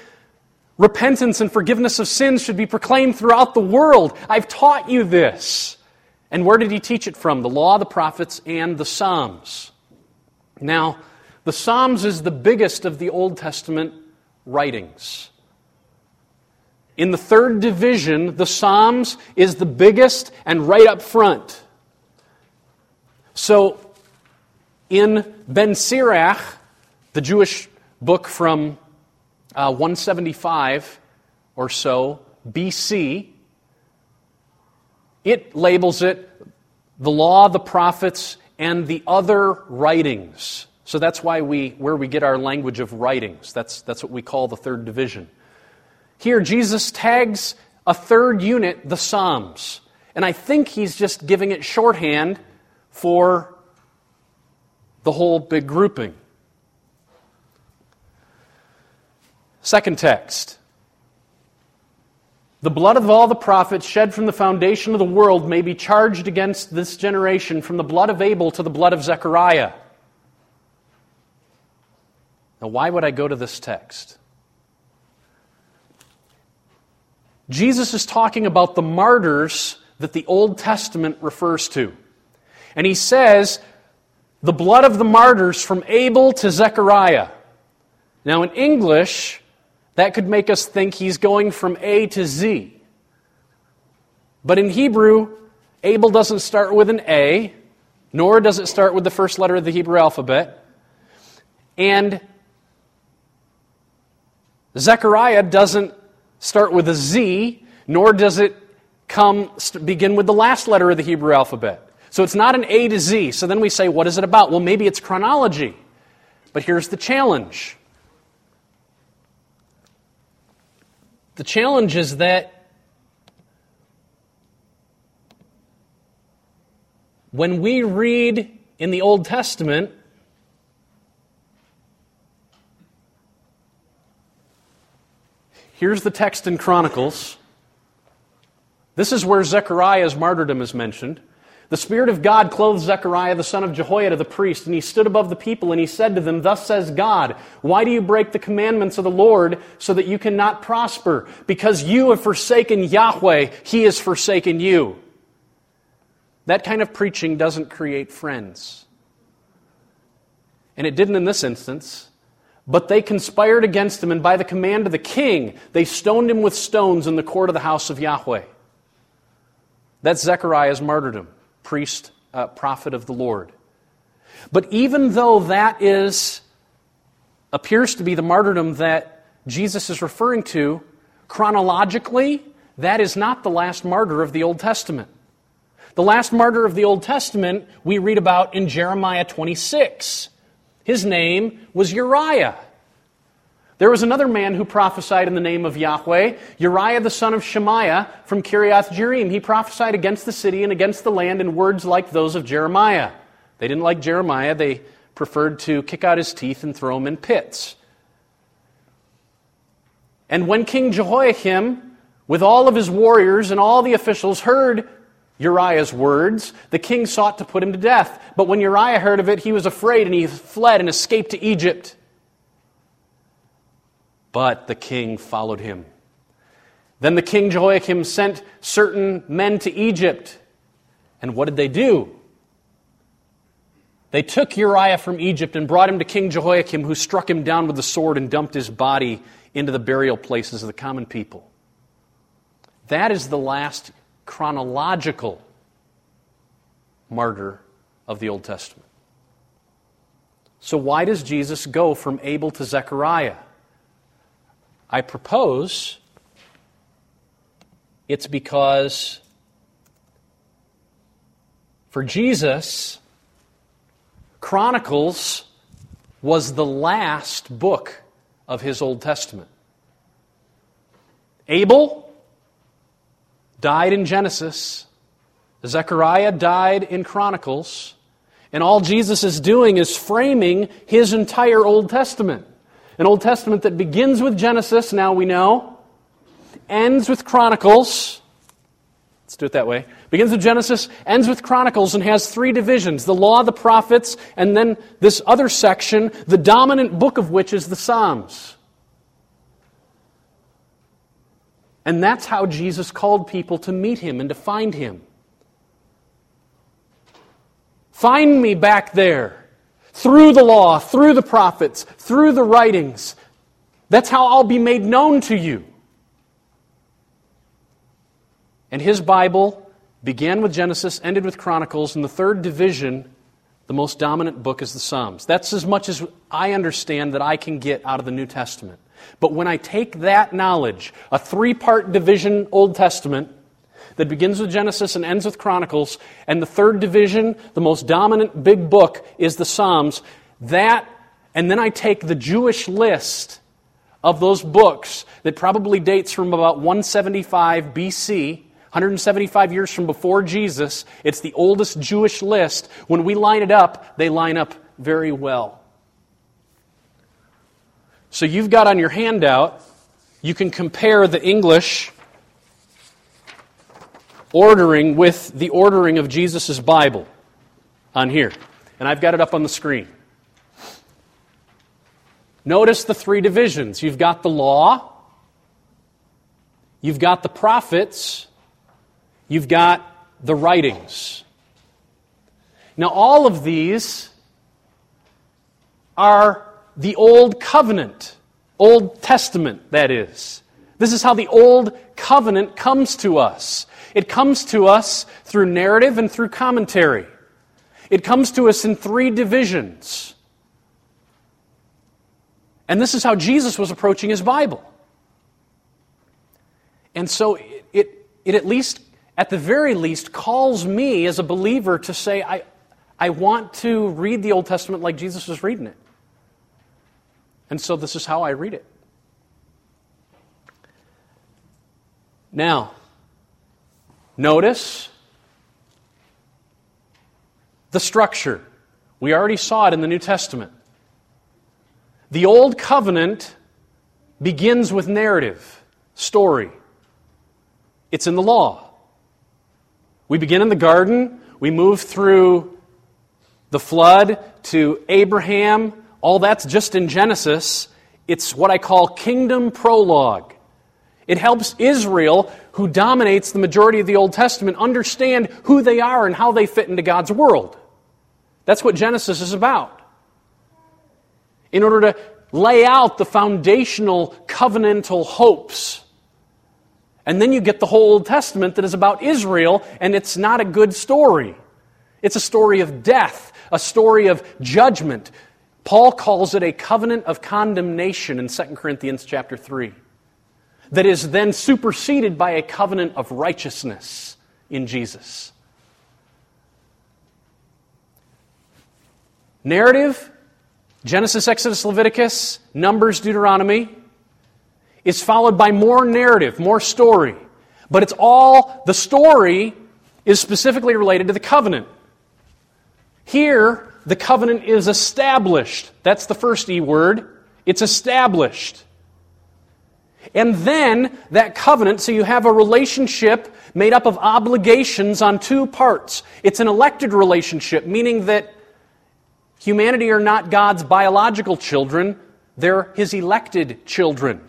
repentance and forgiveness of sins should be proclaimed throughout the world. I've taught you this. And where did he teach it from? The law, the prophets, and the Psalms. Now, the Psalms is the biggest of the Old Testament writings. In the third division, the Psalms is the biggest and right up front. So, in Ben Sirach, the Jewish book from uh, 175 or so BC, it labels it the law, the prophets, and the other writings. So that's why we, where we get our language of writings. That's, that's what we call the third division. Here, Jesus tags a third unit, the Psalms. And I think he's just giving it shorthand for the whole big grouping. Second text. The blood of all the prophets shed from the foundation of the world may be charged against this generation from the blood of Abel to the blood of Zechariah. Now, why would I go to this text? Jesus is talking about the martyrs that the Old Testament refers to. And he says, the blood of the martyrs from Abel to Zechariah. Now, in English, that could make us think he's going from A to Z. But in Hebrew, Abel doesn't start with an A, nor does it start with the first letter of the Hebrew alphabet. And Zechariah doesn't start with a Z, nor does it come begin with the last letter of the Hebrew alphabet. So it's not an A to Z. So then we say, what is it about? Well, maybe it's chronology. But here's the challenge the challenge is that when we read in the Old Testament, here's the text in Chronicles. This is where Zechariah's martyrdom is mentioned. The Spirit of God clothed Zechariah, the son of Jehoiada, the priest, and he stood above the people and he said to them, Thus says God, why do you break the commandments of the Lord so that you cannot prosper? Because you have forsaken Yahweh, he has forsaken you. That kind of preaching doesn't create friends. And it didn't in this instance. But they conspired against him, and by the command of the king, they stoned him with stones in the court of the house of Yahweh. That's Zechariah's martyrdom priest, uh, prophet of the Lord. But even though that is appears to be the martyrdom that Jesus is referring to, chronologically, that is not the last martyr of the Old Testament. The last martyr of the Old Testament we read about in Jeremiah 26. His name was Uriah. There was another man who prophesied in the name of Yahweh, Uriah the son of Shemaiah from Kiriath Jearim. He prophesied against the city and against the land in words like those of Jeremiah. They didn't like Jeremiah, they preferred to kick out his teeth and throw him in pits. And when King Jehoiakim, with all of his warriors and all the officials, heard Uriah's words, the king sought to put him to death. But when Uriah heard of it, he was afraid and he fled and escaped to Egypt. But the king followed him. Then the king Jehoiakim sent certain men to Egypt. And what did they do? They took Uriah from Egypt and brought him to King Jehoiakim, who struck him down with the sword and dumped his body into the burial places of the common people. That is the last chronological martyr of the Old Testament. So, why does Jesus go from Abel to Zechariah? I propose it's because for Jesus, Chronicles was the last book of his Old Testament. Abel died in Genesis, Zechariah died in Chronicles, and all Jesus is doing is framing his entire Old Testament. An Old Testament that begins with Genesis, now we know, ends with Chronicles. Let's do it that way. Begins with Genesis, ends with Chronicles, and has three divisions the law, the prophets, and then this other section, the dominant book of which is the Psalms. And that's how Jesus called people to meet him and to find him. Find me back there, through the law, through the prophets, through the writings. That's how I'll be made known to you. And his Bible began with Genesis, ended with Chronicles, and the third division, the most dominant book, is the Psalms. That's as much as I understand that I can get out of the New Testament. But when I take that knowledge, a three part division Old Testament that begins with Genesis and ends with Chronicles, and the third division, the most dominant big book, is the Psalms, that, and then I take the Jewish list of those books that probably dates from about 175 BC. 175 years from before Jesus, it's the oldest Jewish list. When we line it up, they line up very well. So you've got on your handout, you can compare the English ordering with the ordering of Jesus' Bible on here. And I've got it up on the screen. Notice the three divisions. You've got the law, you've got the prophets, you've got the writings. Now, all of these are the Old Covenant, Old Testament, that is. This is how the Old Covenant comes to us. It comes to us through narrative and through commentary. It comes to us in three divisions. And this is how Jesus was approaching his Bible. And so it, it, it, at least, at the very least, calls me as a believer to say, I, I want to read the Old Testament like Jesus was reading it. And so this is how I read it. Now, notice the structure. We already saw it in the New Testament. The Old Covenant begins with narrative, story. It's in the law. We begin in the garden, we move through the flood to Abraham, all that's just in Genesis. It's what I call kingdom prologue. It helps Israel, who dominates the majority of the Old Testament, understand who they are and how they fit into God's world. That's what Genesis is about. In order to lay out the foundational covenantal hopes. And then you get the whole Old Testament that is about Israel, and it's not a good story. It's a story of death, a story of judgment, Paul calls it a covenant of condemnation in 2 Corinthians chapter 3 that is then superseded by a covenant of righteousness in Jesus. Narrative Genesis, Exodus, Leviticus, Numbers, Deuteronomy is followed by more narrative, more story. But it's all, the story is specifically related to the covenant. Here, the covenant is established. That's the first E word. It's established. And then that covenant, so you have a relationship made up of obligations on two parts. It's an elected relationship, meaning that humanity are not God's biological children, they're His elected children.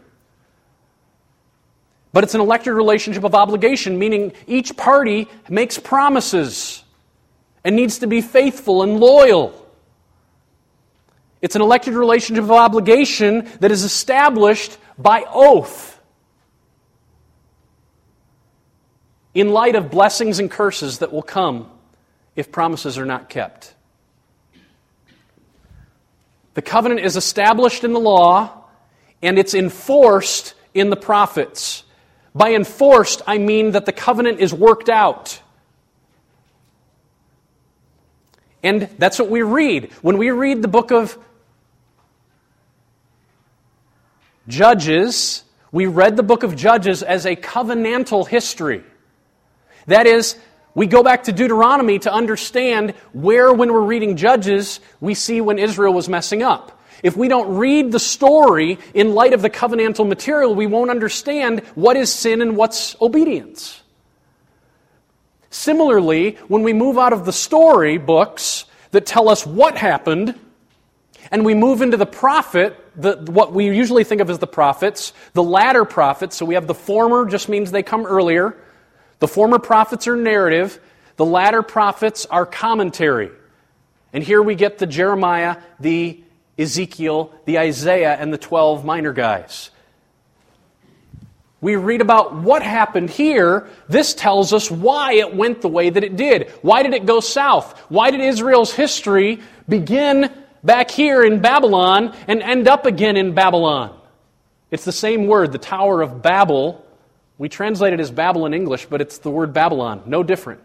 But it's an elected relationship of obligation, meaning each party makes promises and needs to be faithful and loyal. It's an elected relationship of obligation that is established by oath in light of blessings and curses that will come if promises are not kept. The covenant is established in the law and it's enforced in the prophets. By enforced, I mean that the covenant is worked out. And that's what we read. When we read the book of Judges, we read the book of Judges as a covenantal history. That is, we go back to Deuteronomy to understand where, when we're reading Judges, we see when Israel was messing up. If we don't read the story in light of the covenantal material, we won't understand what is sin and what's obedience. Similarly, when we move out of the story books that tell us what happened, and we move into the prophet, the, what we usually think of as the prophets, the latter prophets, so we have the former, just means they come earlier. The former prophets are narrative, the latter prophets are commentary. And here we get the Jeremiah, the Ezekiel, the Isaiah, and the 12 minor guys. We read about what happened here. This tells us why it went the way that it did. Why did it go south? Why did Israel's history begin back here in Babylon and end up again in Babylon? It's the same word, the Tower of Babel. We translate it as Babel in English, but it's the word Babylon, no different.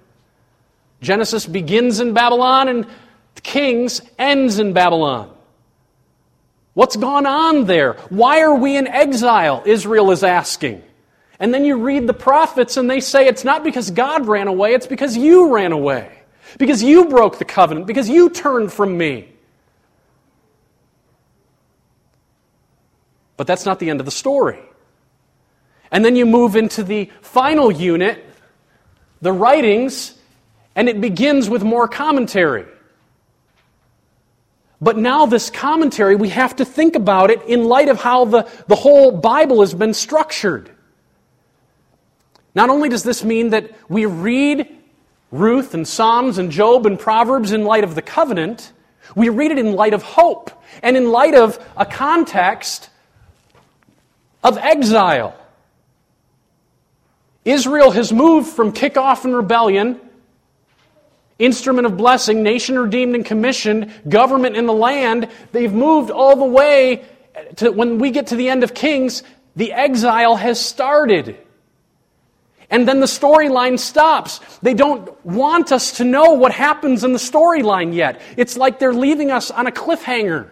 Genesis begins in Babylon and Kings ends in Babylon. What's gone on there? Why are we in exile? Israel is asking. And then you read the prophets and they say it's not because God ran away, it's because you ran away. Because you broke the covenant, because you turned from me. But that's not the end of the story. And then you move into the final unit, the writings, and it begins with more commentary. But now, this commentary, we have to think about it in light of how the, the whole Bible has been structured. Not only does this mean that we read Ruth and Psalms and Job and Proverbs in light of the covenant, we read it in light of hope and in light of a context of exile. Israel has moved from kickoff and rebellion, instrument of blessing, nation redeemed and commissioned, government in the land. They've moved all the way to when we get to the end of Kings, the exile has started. And then the storyline stops. They don't want us to know what happens in the storyline yet. It's like they're leaving us on a cliffhanger.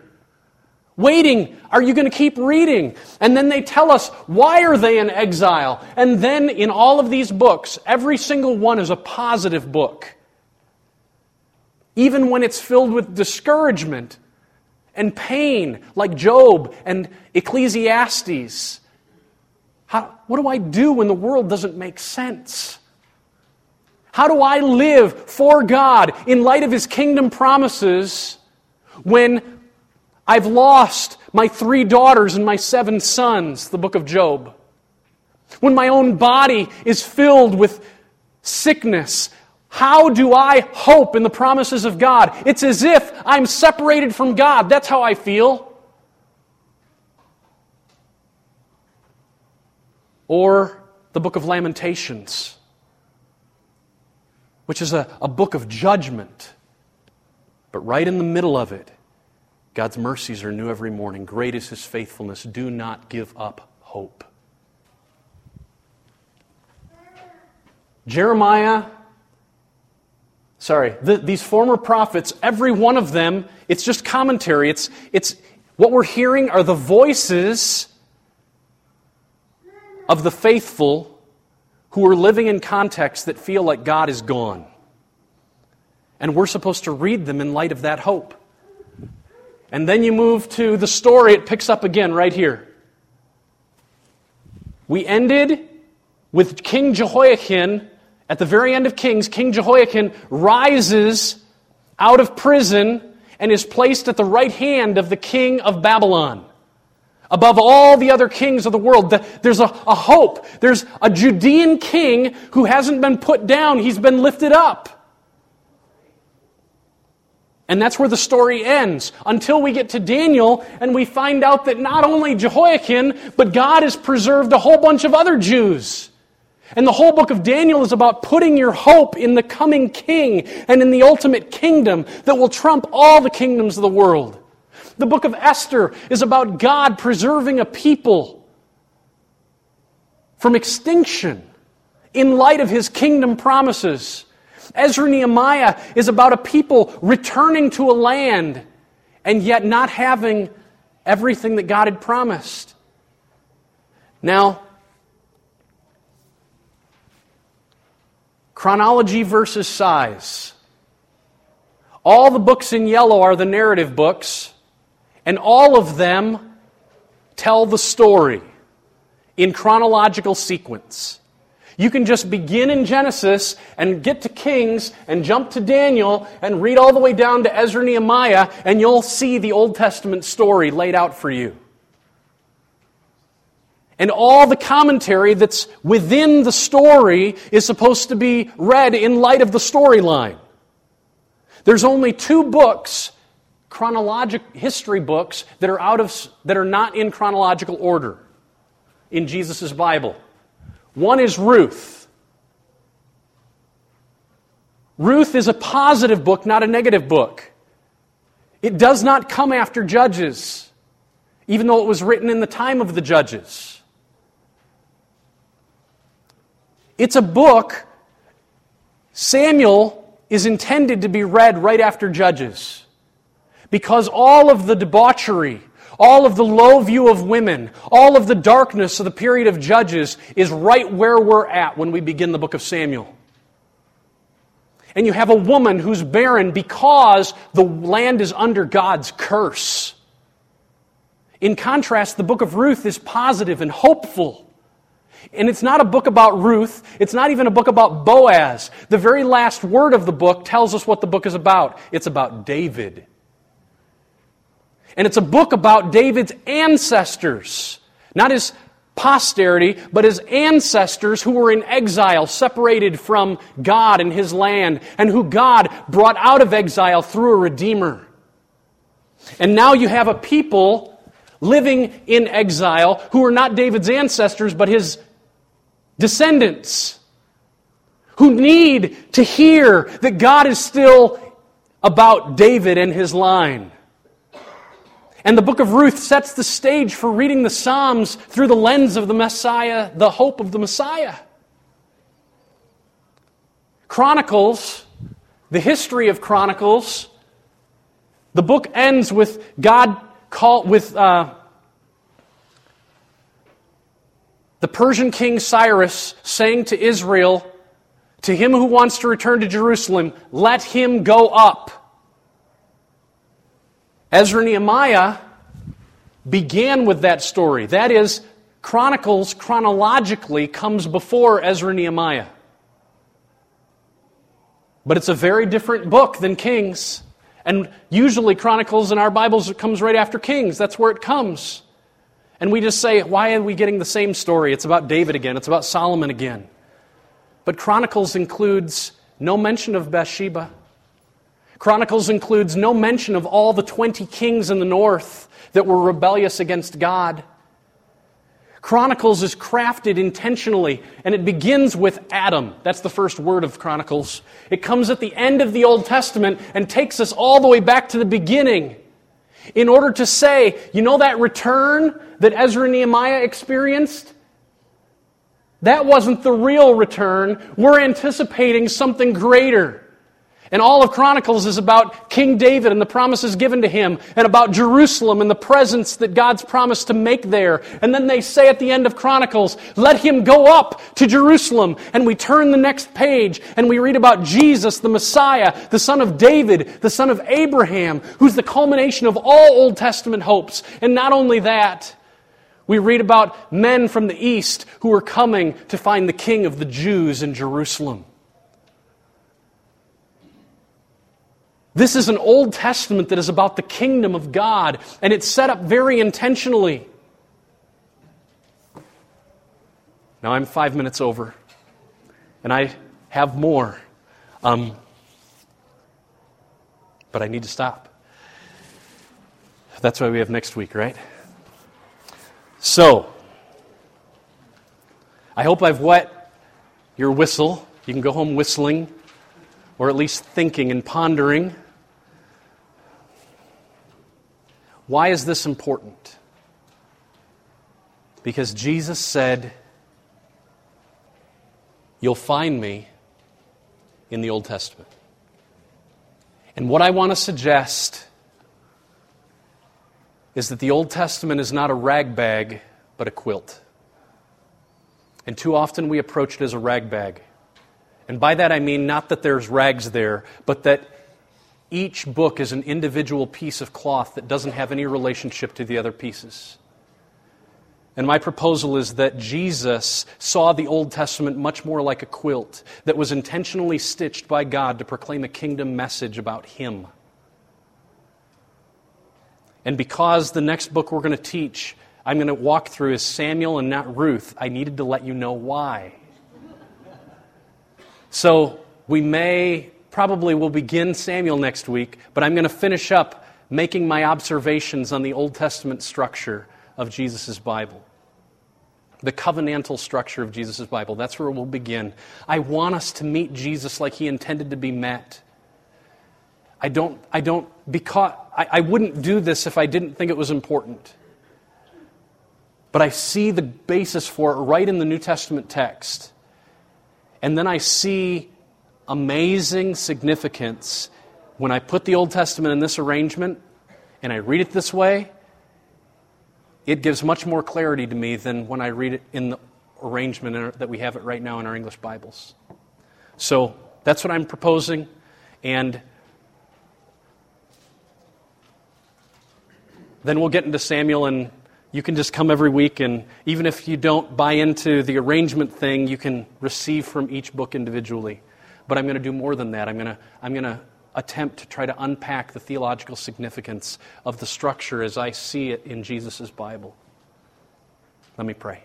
Waiting, are you going to keep reading? And then they tell us, why are they in exile? And then in all of these books, every single one is a positive book. Even when it's filled with discouragement and pain, like Job and Ecclesiastes. How, what do I do when the world doesn't make sense? How do I live for God in light of His kingdom promises when I've lost my three daughters and my seven sons? The book of Job. When my own body is filled with sickness, how do I hope in the promises of God? It's as if I'm separated from God. That's how I feel. Or the book of Lamentations, which is a, a book of judgment. But right in the middle of it, God's mercies are new every morning. Great is his faithfulness. Do not give up hope. Jeremiah, sorry, the, these former prophets, every one of them, it's just commentary. It's, it's what we're hearing are the voices of the faithful who are living in contexts that feel like God is gone. And we're supposed to read them in light of that hope. And then you move to the story, it picks up again right here. We ended with King Jehoiakim. At the very end of Kings, King Jehoiachin rises out of prison and is placed at the right hand of the king of Babylon above all the other kings of the world. There's a, a, hope. There's a Judean king who hasn't been put down, he's been lifted up. And that's where the story ends until we get to Daniel and we find out that not only Jehoiachin, but God has preserved a whole bunch of other Jews. And the whole book of Daniel is about putting your hope in the coming king and in the ultimate kingdom that will trump all the kingdoms of the world. The book of Esther is about God preserving a people from extinction in light of his kingdom promises. Ezra Nehemiah is about a people returning to a land and yet not having everything that God had promised. Now, chronology versus size. All the books in yellow are the narrative books. And all of them tell the story in chronological sequence. You can just begin in Genesis and get to Kings and jump to Daniel and read all the way down to Ezra Nehemiah, and you'll see the Old Testament story laid out for you. And all the commentary that's within the story is supposed to be read in light of the storyline. There's only two books, chronologic history books, that are out of that are not in chronological order in Jesus' Bible. One is Ruth. Ruth is a positive book, not a negative book. It does not come after Judges, even though it was written in the time of the Judges. It's a book, Samuel is intended to be read right after Judges because all of the debauchery, all of the low view of women, all of the darkness of the period of Judges is right where we're at when we begin the book of Samuel. And you have a woman who's barren because the land is under God's curse. In contrast, the book of Ruth is positive and hopeful. And it's not a book about Ruth. It's not even a book about Boaz. The very last word of the book tells us what the book is about. It's about David. And it's a book about David's ancestors, not his posterity, but his ancestors who were in exile, separated from God and his land, and who God brought out of exile through a Redeemer. And now you have a people living in exile who are not David's ancestors, but his descendants, who need to hear that God is still about David and his line. And the book of Ruth sets the stage for reading the Psalms through the lens of the Messiah, the hope of the Messiah. Chronicles, the history of Chronicles, the book ends with God call, with uh, the Persian king Cyrus saying to Israel, to him who wants to return to Jerusalem, let him go up. Ezra Nehemiah began with that story. That is, Chronicles chronologically comes before Ezra Nehemiah. But it's a very different book than Kings. And usually, Chronicles in our Bibles comes right after Kings. That's where it comes. And we just say, why are we getting the same story? It's about David again, it's about Solomon again. But Chronicles includes no mention of Bathsheba. Chronicles includes no mention of all the 20 kings in the north that were rebellious against God. Chronicles is crafted intentionally, and it begins with Adam. That's the first word of Chronicles. It comes at the end of the Old Testament and takes us all the way back to the beginning in order to say, you know that return that Ezra and Nehemiah experienced? That wasn't the real return. We're anticipating something greater. And all of Chronicles is about King David and the promises given to him, and about Jerusalem and the presence that God's promised to make there. And then they say at the end of Chronicles, let him go up to Jerusalem. And we turn the next page and we read about Jesus, the Messiah, the son of David, the son of Abraham, who's the culmination of all Old Testament hopes. And not only that, we read about men from the east who are coming to find the king of the Jews in Jerusalem. This is an Old Testament that is about the kingdom of God, and it's set up very intentionally. Now I'm five minutes over, and I have more. Um, but I need to stop. That's why we have next week, right? So, I hope I've wet your whistle. You can go home whistling, or at least thinking and pondering. Why is this important? Because Jesus said, You'll find me in the Old Testament. And what I want to suggest is that the Old Testament is not a rag bag, but a quilt. And too often we approach it as a rag bag. And by that I mean not that there's rags there, but that Each book is an individual piece of cloth that doesn't have any relationship to the other pieces. And my proposal is that Jesus saw the Old Testament much more like a quilt that was intentionally stitched by God to proclaim a kingdom message about Him. And because the next book we're going to teach, I'm going to walk through is Samuel and not Ruth, I needed to let you know why. So we may, probably will begin Samuel next week, but I'm going to finish up making my observations on the Old Testament structure of Jesus' Bible. The covenantal structure of Jesus' Bible. That's where we'll begin. I want us to meet Jesus like he intended to be met. I don't, I don't, because, I, I wouldn't do this if I didn't think it was important. But I see the basis for it right in the New Testament text. And then I see amazing significance when I put the Old Testament in this arrangement and I read it this way it gives much more clarity to me than when I read it in the arrangement that we have it right now in our English Bibles. So that's what I'm proposing, and then we'll get into Samuel, and you can just come every week, and even if you don't buy into the arrangement thing, you can receive from each book individually. But I'm going to do more than that. I'm going to, I'm going to attempt to try to unpack the theological significance of the structure as I see it in Jesus' Bible. Let me pray.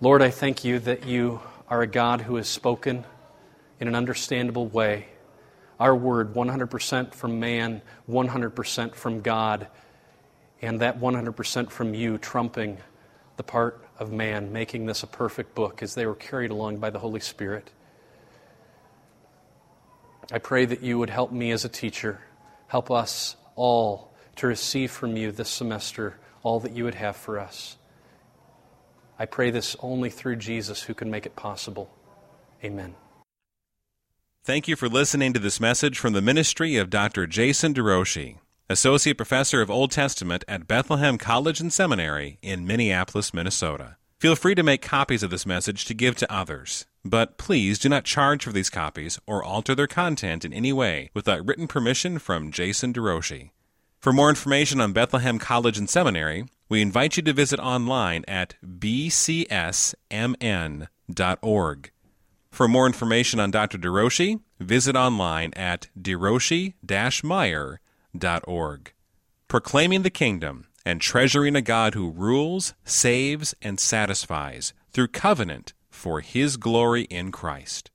Lord, I thank you that you are a God who has spoken in an understandable way. Our word, 100% from man, 100% from God, and that 100% from you trumping the part of man, making this a perfect book as they were carried along by the Holy Spirit. I pray that you would help me as a teacher, help us all to receive from you this semester all that you would have for us. I pray this only through Jesus who can make it possible. Amen. Thank you for listening to this message from the ministry of Dr. Jason DeRouchie, Associate Professor of Old Testament at Bethlehem College and Seminary in Minneapolis, Minnesota. Feel free to make copies of this message to give to others. But please do not charge for these copies or alter their content in any way without written permission from Jason DeRouchie. For more information on Bethlehem College and Seminary, we invite you to visit online at bcsmn.org. For more information on Dr. DeRouchie, visit online at derouchie-meyer.org. Proclaiming the Kingdom and treasuring a God who rules, saves, and satisfies through covenant for His glory in Christ.